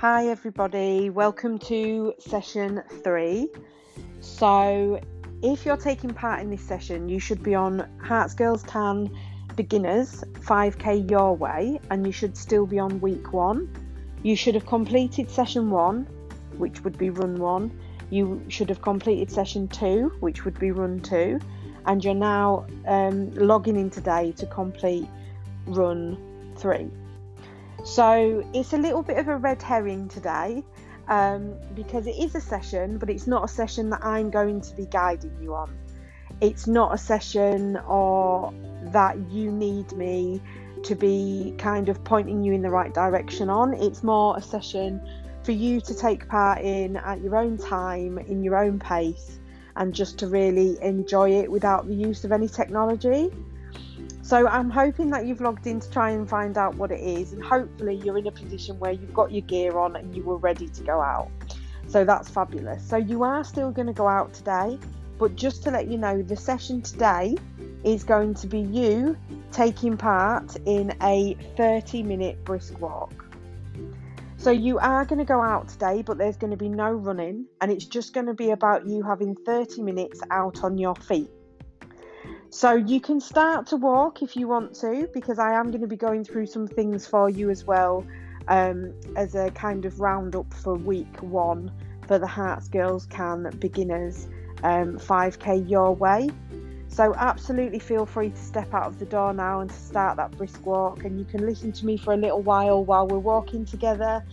Hi, everybody. Welcome to session three. So, if you're taking part in this session, you should be on Herts Girls Can Beginners 5k Your Way, and you should still be on week one. You should have completed session one, which would be run one. You should have completed session two, which would be run two, and you're now um, logging in today to complete run three. So it's a little bit of a red herring today um, because it is a session, but it's not a session that I'm going to be guiding you on. It's not a session or that you need me to be kind of pointing you in the right direction on. It's more a session for you to take part in at your own time, in your own pace, and just to really enjoy it without the use of any technology. So I'm hoping that you've logged in to try and find out what it is, and hopefully you're in a position where you've got your gear on and you were ready to go out. So that's fabulous. So you are still going to go out today, but just to let you know, the session today is going to be you taking part in a 30 minute brisk walk. So you are going to go out today, but there's going to be no running, and it's just going to be about you having 30 minutes out on your feet. So you can start to walk if you want to, because I am going to be going through some things for you as well um, as a kind of roundup for week one for the Herts Girls Can Beginners um, 5k Your Way. So absolutely feel free to step out of the door now and to start that brisk walk, and you can listen to me for a little while while we're walking together.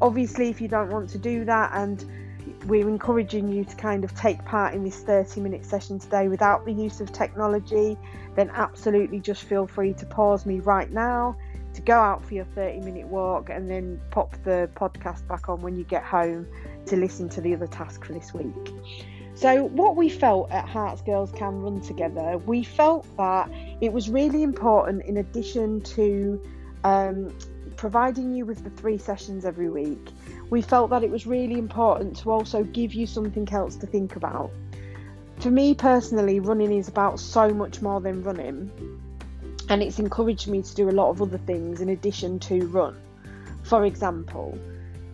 Obviously, if you don't want to do that and we're encouraging you to kind of take part in this 30 minute session today without the use of technology, then absolutely just feel free to pause me right now to go out for your 30 minute walk and then pop the podcast back on when you get home to listen to the other task for this week. So, what we felt at Herts Girls Can Run Together, we felt that it was really important in addition to um, providing you with the three sessions every week, we felt that it was really important to also give you something else to think about. For me personally, running is about so much more than running, and it's encouraged me to do a lot of other things in addition to run. For example,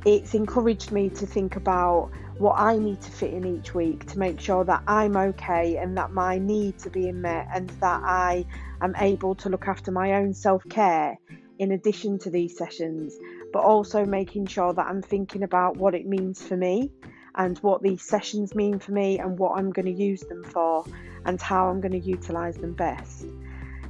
it's encouraged me to think about what I need to fit in each week to make sure that I'm okay and that my needs are being met and that I am able to look after my own self care in addition to these sessions, but also making sure that I'm thinking about what it means for me and what these sessions mean for me and what I'm going to use them for and how I'm going to utilize them best.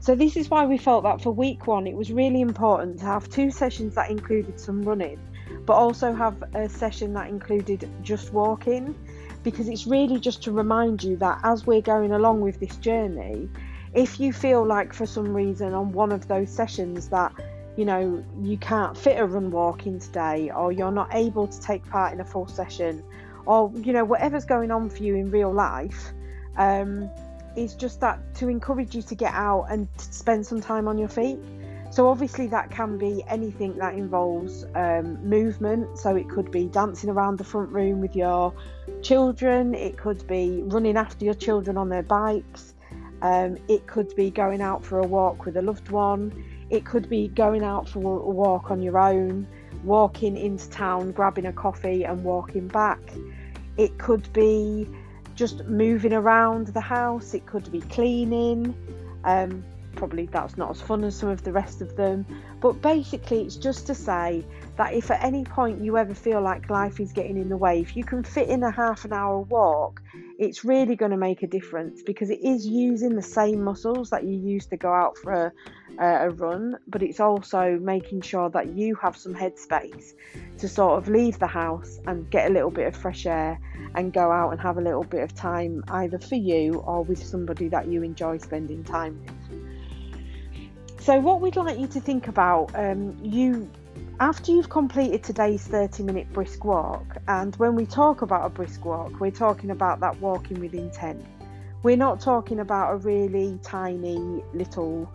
So, this is why we felt that for week one it was really important to have two sessions that included some running, but also have a session that included just walking because it's really just to remind you that as we're going along with this journey, if you feel like for some reason on one of those sessions that you know, you can't fit a run walk in today, or you're not able to take part in a full session, or you know, whatever's going on for you in real life, um, is just that to encourage you to get out and spend some time on your feet. So, obviously, that can be anything that involves um, movement. So, it could be dancing around the front room with your children, it could be running after your children on their bikes, um, it could be going out for a walk with a loved one, it could be going out for a walk on your own, walking into town, grabbing a coffee, and walking back. It could be just moving around the house, it could be cleaning. Um, probably that's not as fun as some of the rest of them. But basically, it's just to say that if at any point you ever feel like life is getting in the way, if you can fit in a half an hour walk, it's really going to make a difference because it is using the same muscles that you use to go out for a, a run, but it's also making sure that you have some headspace to sort of leave the house and get a little bit of fresh air and go out and have a little bit of time either for you or with somebody that you enjoy spending time with. So, what we'd like you to think about, um, you after you've completed today's 30 minute brisk walk, and when we talk about a brisk walk, we're talking about that walking with intent. We're not talking about a really tiny little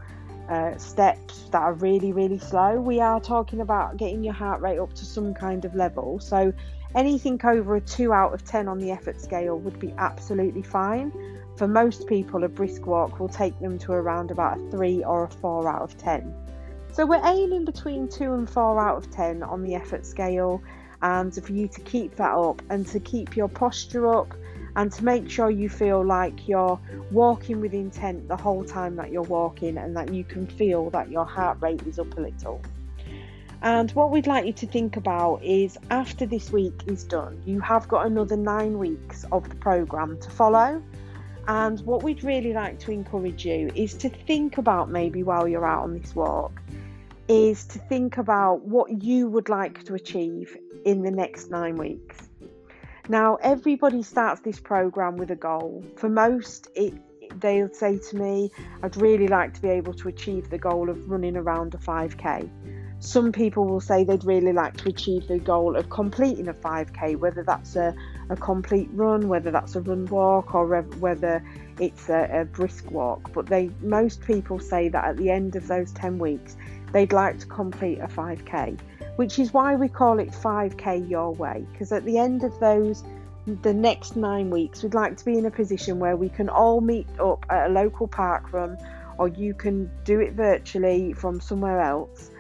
uh, steps that are really, really slow. We are talking about getting your heart rate up to some kind of level. So, anything over a 2 out of 10 on the effort scale would be absolutely fine. For most people, a brisk walk will take them to around about a 3 or a 4 out of 10. So we're aiming between 2 and 4 out of 10 on the effort scale, and for you to keep that up and to keep your posture up and to make sure you feel like you're walking with intent the whole time that you're walking and that you can feel that your heart rate is up a little. And what we'd like you to think about is after this week is done, you have got another nine weeks of the programme to follow. And what we'd really like to encourage you is to think about maybe while you're out on this walk, is to think about what you would like to achieve in the next nine weeks. Now, everybody starts this program with a goal. For most, it, they'll say to me, I'd really like to be able to achieve the goal of running around a 5k. Some people will say they'd really like to achieve the goal of completing a 5k, whether that's a, a complete run, whether that's a run walk, or whether it's a, a brisk walk. But they most people say that at the end of those 10 weeks, they'd like to complete a 5k which is why we call it 5k your way because at the end of those the next nine weeks we'd like to be in a position where we can all meet up at a local park run or you can do it virtually from somewhere else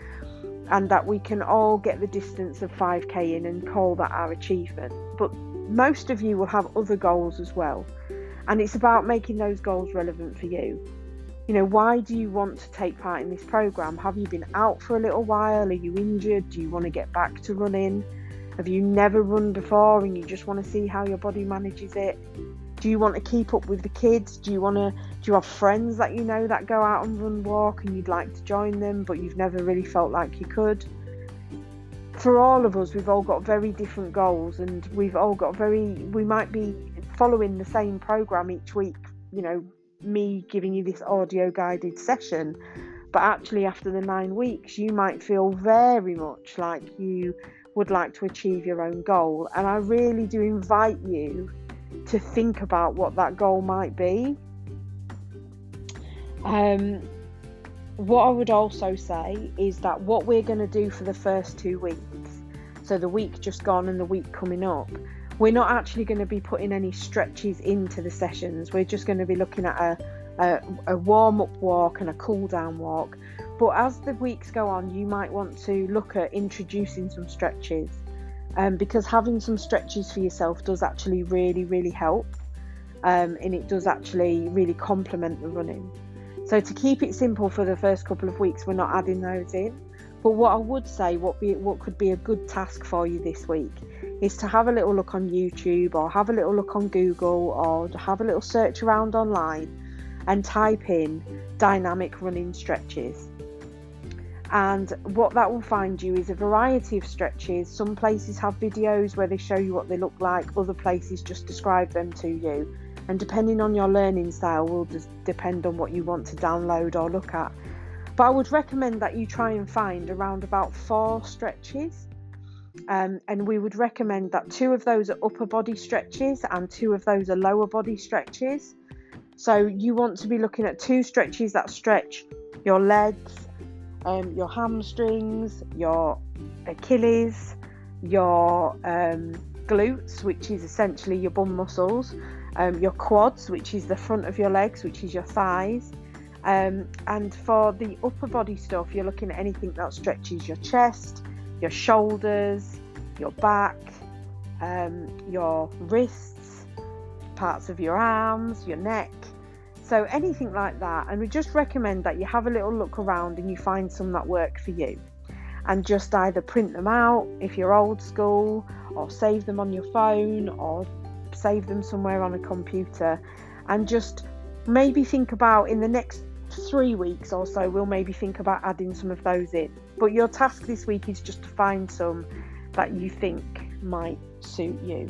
and that we can all get the distance of 5k in and call that our achievement. But most of you will have other goals as well and it's about making those goals relevant for you you know, why do you want to take part in this program? Have you been out for a little while? Are you injured? Do you want to get back to running? Have you never run before and you just want to see how your body manages it? Do you want to keep up with the kids? Do you want to do you have friends that you know that go out and run walk and you'd like to join them but you've never really felt like you could? For all of us, we've all got very different goals and we've all got very we might be following the same program each week, you know, me giving you this audio guided session. But actually, after the nine weeks, you might feel very much like you would like to achieve your own goal. And I really do invite you to think about what that goal might be. Um, what I would also say is that what we're going to do for the first two weeks, so the week just gone and the week coming up, we're not actually going to be putting any stretches into the sessions. We're just going to be looking at a, a, a warm up walk and a cool down walk. But as the weeks go on, you might want to look at introducing some stretches um, because having some stretches for yourself does actually really, really help. Um, and it does actually really complement the running. So, to keep it simple for the first couple of weeks, we're not adding those in. But what I would say, what be what could be a good task for you this week, is to have a little look on YouTube or have a little look on Google or have a little search around online and type in dynamic running stretches. And what that will find you is a variety of stretches. Some places have videos where they show you what they look like, other places just describe them to you. And depending on your learning style, will just depend on what you want to download or look at. But I would recommend that you try and find around about four stretches. Um, and we would recommend that two of those are upper body stretches and two of those are lower body stretches. So you want to be looking at two stretches that stretch your legs, um, your hamstrings, your Achilles, your um, glutes, which is essentially your bum muscles, um, your quads, which is the front of your legs, which is your thighs, um, and for the upper body stuff, you're looking at anything that stretches your chest, your shoulders, your back, um, your wrists, parts of your arms, your neck. So anything like that. And we just recommend that you have a little look around and you find some that work for you. And just either print them out if you're old school, or save them on your phone, or save them somewhere on a computer. And just maybe think about in the next three weeks or so, we'll maybe think about adding some of those in. But your task this week is just to find some that you think might suit you.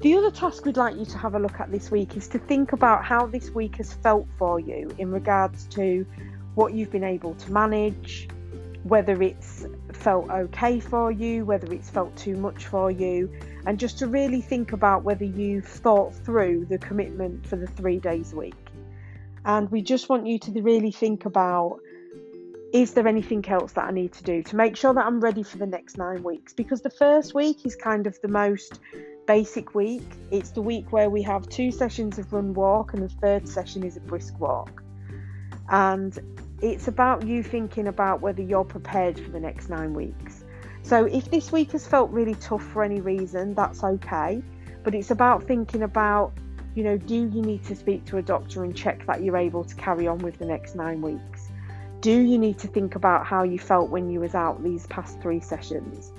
The other task we'd like you to have a look at this week is to think about how this week has felt for you in regards to what you've been able to manage, whether it's felt okay for you, whether it's felt too much for you, and just to really think about whether you've thought through the commitment for the three days a week. And we just want you to really think about is there anything else that I need to do to make sure that I'm ready for the next nine weeks? Because the first week is kind of the most basic week. It's the week where we have two sessions of run walk, and the third session is a brisk walk. And it's about you thinking about whether you're prepared for the next nine weeks. So if this week has felt really tough for any reason, that's okay. But it's about thinking about, you know, do you need to speak to a doctor and check that you're able to carry on with the next nine weeks? Do you need to think about how you felt when you was out these past three sessions?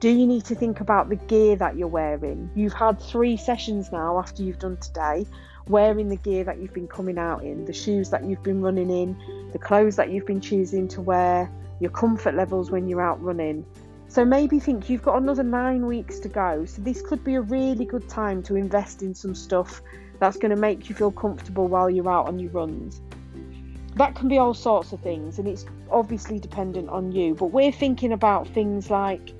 Do you need to think about the gear that you're wearing? You've had three sessions now after you've done today, wearing the gear that you've been coming out in, the shoes that you've been running in, the clothes that you've been choosing to wear, your comfort levels when you're out running. So maybe think you've got another nine weeks to go. So this could be a really good time to invest in some stuff that's going to make you feel comfortable while you're out on your runs. That can be all sorts of things, and it's obviously dependent on you. But we're thinking about things like,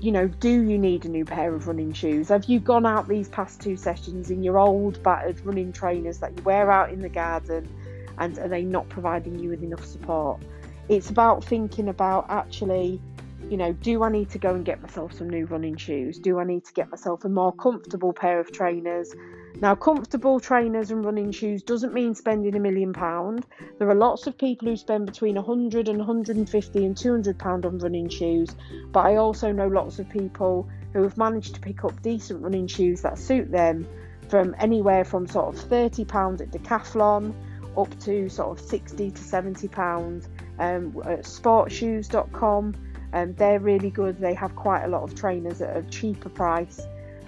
you know, do you need a new pair of running shoes? Have you gone out these past two sessions in your old battered running trainers that you wear out in the garden, and are they not providing you with enough support? It's about thinking about actually you know, do I need to go and get myself some new running shoes? Do I need to get myself a more comfortable pair of trainers? Now, comfortable trainers and running shoes doesn't mean spending a million pound. There are lots of people who spend between 100 and 150 and 200 pound on running shoes, but I also know lots of people who have managed to pick up decent running shoes that suit them from anywhere from sort of 30 pound at Decathlon up to sort of 60 to 70 pound um, at sportshoes.com um, they're really good. They have quite a lot of trainers at a cheaper price.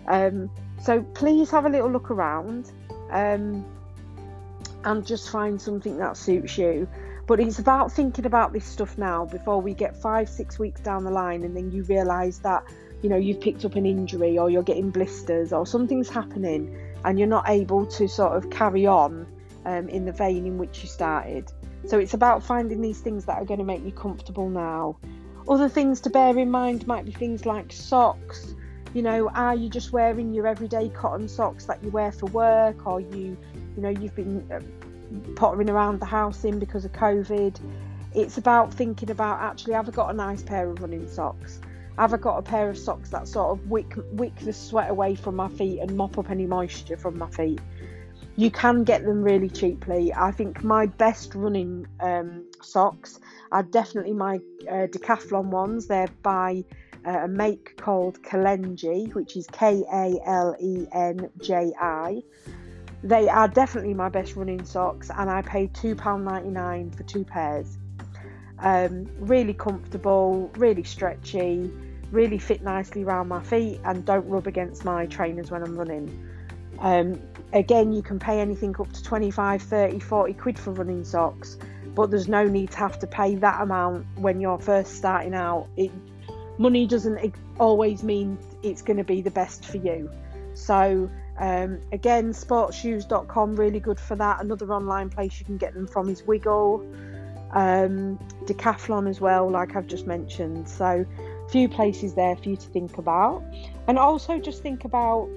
Um, so please have a little look around um, and just find something that suits you. But it's about thinking about this stuff now before we get five, six weeks down the line and then you realise that, you know, you've picked up an injury or you're getting blisters or something's happening and you're not able to sort of carry on um, in the vein in which you started. So it's about finding these things that are going to make you comfortable now other things to bear in mind might be things like socks. You know, are you just wearing your everyday cotton socks that you wear for work, or you, you know, you've been uh, pottering around the house in because of COVID? It's about thinking about actually, have I got a nice pair of running socks? Have I got a pair of socks that sort of wick wick the sweat away from my feet and mop up any moisture from my feet? you can get them really cheaply. I think my best running um, socks are definitely my uh, Decathlon ones. They're by uh, a make called Kalenji, which is K A L E N J I. They are definitely my best running socks, and I paid £2.99 for two pairs. Um, really comfortable, really stretchy, really fit nicely around my feet, and don't rub against my trainers when I'm running. Um, again, you can pay anything up to 25, 30, 40 quid for running socks, but there's no need to have to pay that amount when you're first starting out. It, money doesn't always mean it's going to be the best for you. So, um, again, sportshoes.com, really good for that. Another online place you can get them from is Wiggle, um, Decathlon as well, like I've just mentioned. So, a few places there for you to think about. And also just think about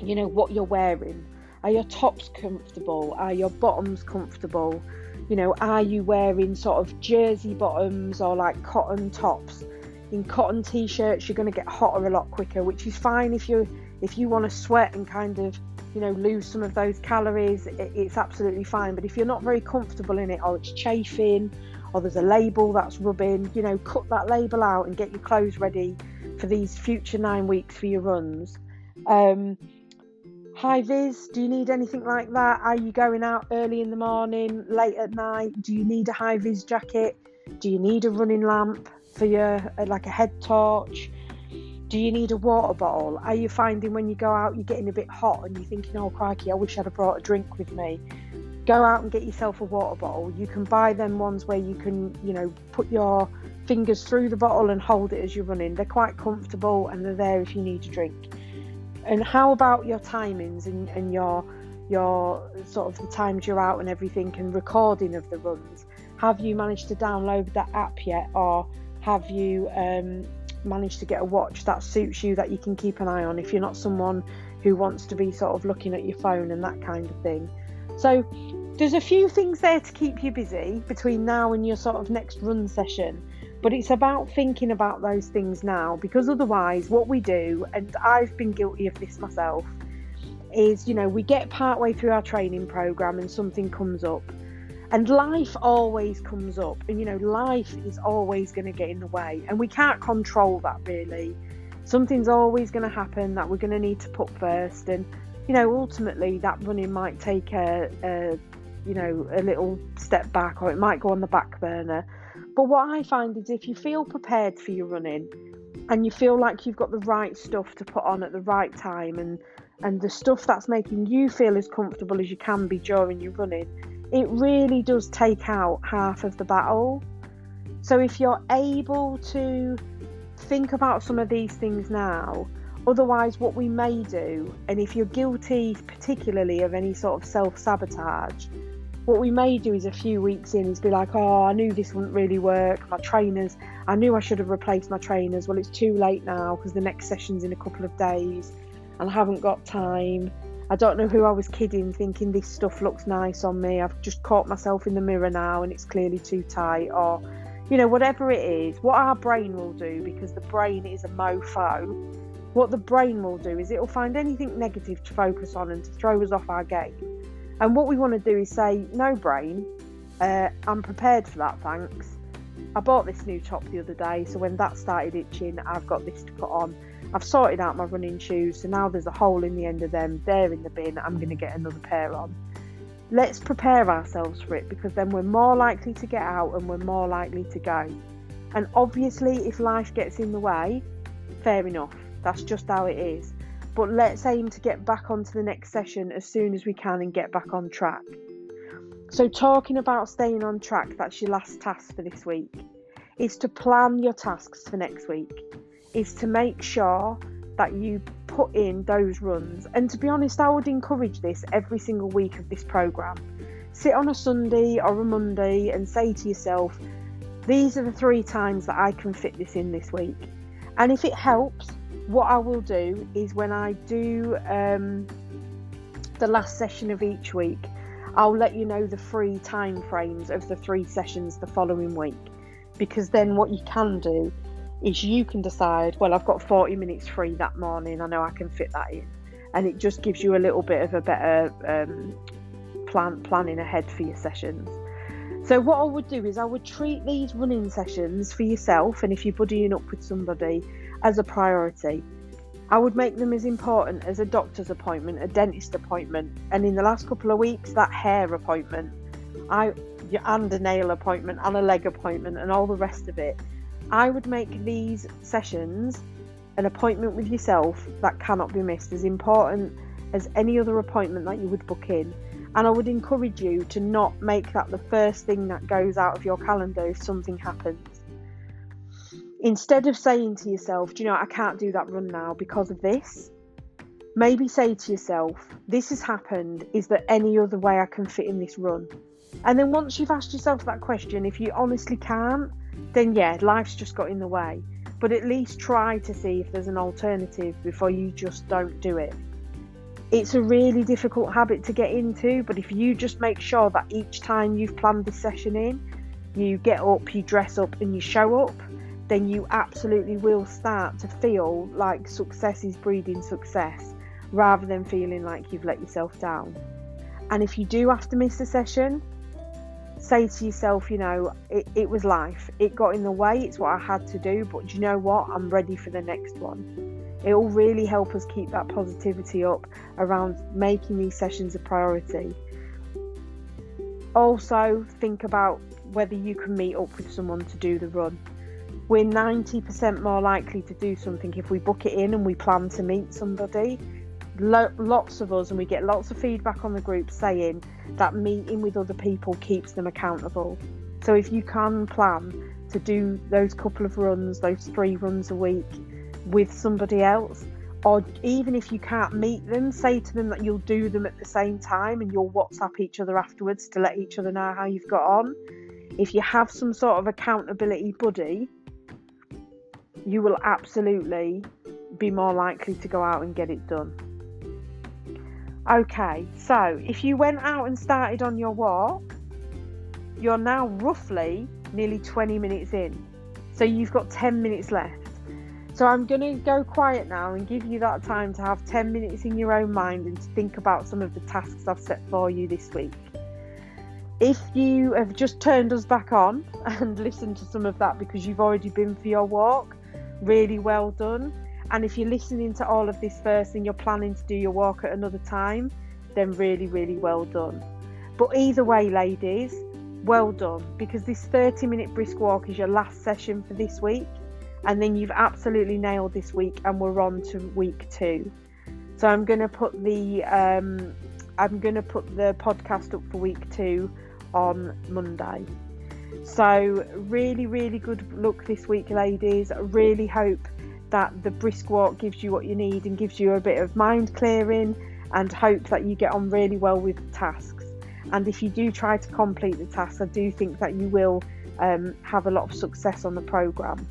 you know what you're wearing are your tops comfortable are your bottoms comfortable you know are you wearing sort of jersey bottoms or like cotton tops? In cotton t-shirts you're going to get hotter a lot quicker which is fine if you if you want to sweat and kind of you know lose some of those calories it, it's absolutely fine. But if you're not very comfortable in it or it's chafing or there's a label that's rubbing you know cut that label out and get your clothes ready for these future nine weeks for your runs. Um, High vis, do you need anything like that? Are you going out early in the morning, late at night? Do you need a high vis jacket? Do you need a running lamp for your uh, like a head torch? Do you need a water bottle? Are you finding when you go out you're getting a bit hot and you're thinking, oh crikey, I wish I'd have brought a drink with me? Go out and get yourself a water bottle. You can buy them ones where you can, you know, put your fingers through the bottle and hold it as you're running. They're quite comfortable and they're there if you need a drink. And how about your timings and, and your your sort of the times you're out and everything and recording of the runs? Have you managed to download that app yet, or have you um, managed to get a watch that suits you that you can keep an eye on if you're not someone who wants to be sort of looking at your phone and that kind of thing? So there's a few things there to keep you busy between now and your sort of next run session but it's about thinking about those things now because otherwise, what we do, and I've been guilty of this myself, is you know, we get partway through our training program and something comes up. And life always comes up, and you know, life is always going to get in the way, and we can't control that really. Something's always going to happen that we're going to need to put first, and you know, ultimately that running might take a, a you know, a little step back, or it might go on the back burner. But what I find is if you feel prepared for your running, and you feel like you've got the right stuff to put on at the right time, and and the stuff that's making you feel as comfortable as you can be during your running it really does take out half of the battle. So if you're able to think about some of these things now, otherwise, what we may do, and if you're guilty particularly of any sort of self sabotage, what we may do is a few weeks in is be like, oh, I knew this wouldn't really work. My trainers, I knew I should have replaced my trainers. Well, it's too late now because the next session's in a couple of days and I haven't got time. I don't know who I was kidding, thinking this stuff looks nice on me. I've just caught myself in the mirror now and it's clearly too tight, or, you know, whatever it is. What our brain will do, because the brain is a mofo, what the brain will do is it'll find anything negative to focus on and to throw us off our game. And what we want to do is say, no, brain, uh, I'm prepared for that, thanks. I bought this new top the other day, so when that started itching, I've got this to put on. I've sorted out my running shoes, so now there's a hole in the end of them. They're in the bin. I'm going to get another pair on. Let's prepare ourselves for it because then we're more likely to get out and we're more likely to go. And obviously, if life gets in the way, fair enough. That's just how it is. But let's aim to get back onto the next session as soon as we can and get back on track. So, talking about staying on track, that's your last task for this week, is to plan your tasks for next week is to make sure that you put in those runs. And to be honest, I would encourage this every single week of this program. Sit on a Sunday or a Monday and say to yourself, these are the three times that I can fit this in this week. And if it helps, what I will do is when I do um, the last session of each week, I'll let you know the free time frames of the three sessions the following week. Because then what you can do is you can decide, well, I've got 40 minutes free that morning, I know I can fit that in. And it just gives you a little bit of a better um, plan planning ahead for your sessions. So what I would do is I would treat these running sessions for yourself and if you're buddying up with somebody as a priority. I would make them as important as a doctor's appointment, a dentist appointment, and in the last couple of weeks that hair appointment, I and a nail appointment and a leg appointment and all the rest of it. I would make these sessions an appointment with yourself that cannot be missed, as important as any other appointment that you would book in. And I would encourage you to not make that the first thing that goes out of your calendar if something happens. Instead of saying to yourself, Do you know, I can't do that run now because of this, maybe say to yourself, This has happened. Is there any other way I can fit in this run? And then once you've asked yourself that question, if you honestly can't, then yeah, life's just got in the way. But at least try to see if there's an alternative before you just don't do it. It's a really difficult habit to get into, but if you just make sure that each time you've planned the session in, you get up, you dress up, and you show up, then you absolutely will start to feel like success is breeding success rather than feeling like you've let yourself down. And if you do have to miss a session, say to yourself, you know, it, it was life. It got in the way. It's what I had to do. But you know what? I'm ready for the next one. It will really help us keep that positivity up around making these sessions a priority. Also, think about whether you can meet up with someone to do the run. We're 90% more likely to do something if we book it in and we plan to meet somebody lo- lots of us, and we get lots of feedback on the group saying that meeting with other people keeps them accountable. So if you can plan to do those couple of runs, those three runs a week with somebody else, or even if you can't meet them, say to them that you'll do them at the same time and you'll WhatsApp each other afterwards to let each other know how you've got on. If you have some sort of accountability buddy, you will absolutely be more likely to go out and get it done. Okay, so if you went out and started on your walk, you're now roughly nearly 20 minutes in. So you've got 10 minutes left. So I'm going to go quiet now and give you that time to have 10 minutes in your own mind and to think about some of the tasks I've set for you this week. If you have just turned us back on and listened to some of that because you've already been for your walk, really well done. And if you're listening to all of this first and you're planning to do your walk at another time, then really, really well done. But either way, ladies, well done because this 30 minute brisk walk is your last session for this week. And then you've absolutely nailed this week, and we're on to week two. So I'm going to put the um, I'm going to put the podcast up for week two on Monday. So really, really good luck this week, ladies. Really hope that the brisk walk gives you what you need and gives you a bit of mind clearing and hope that you get on really well with tasks. And if you do try to complete the tasks, I do think that you will um, have a lot of success on the program.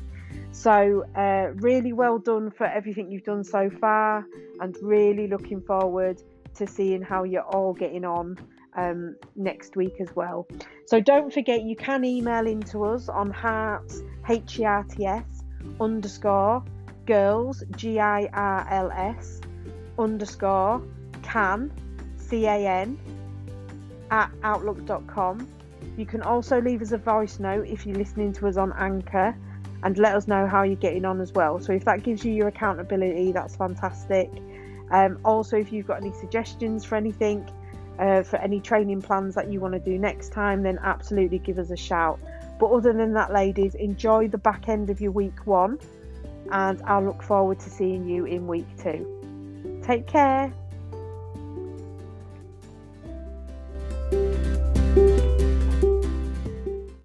So, uh, really well done for everything you've done so far, and really looking forward to seeing how you're all getting on um, next week as well. So, don't forget you can email into us on herts, H E R T S underscore girls, G I R L S underscore can, C A N, at outlook.com. You can also leave us a voice note if you're listening to us on Anchor and let us know how you're getting on as well. So, if that gives you your accountability, that's fantastic. Um, also, if you've got any suggestions for anything, uh, for any training plans that you want to do next time, then absolutely give us a shout. But other than that, ladies, enjoy the back end of your week one, and I'll look forward to seeing you in week two. Take care.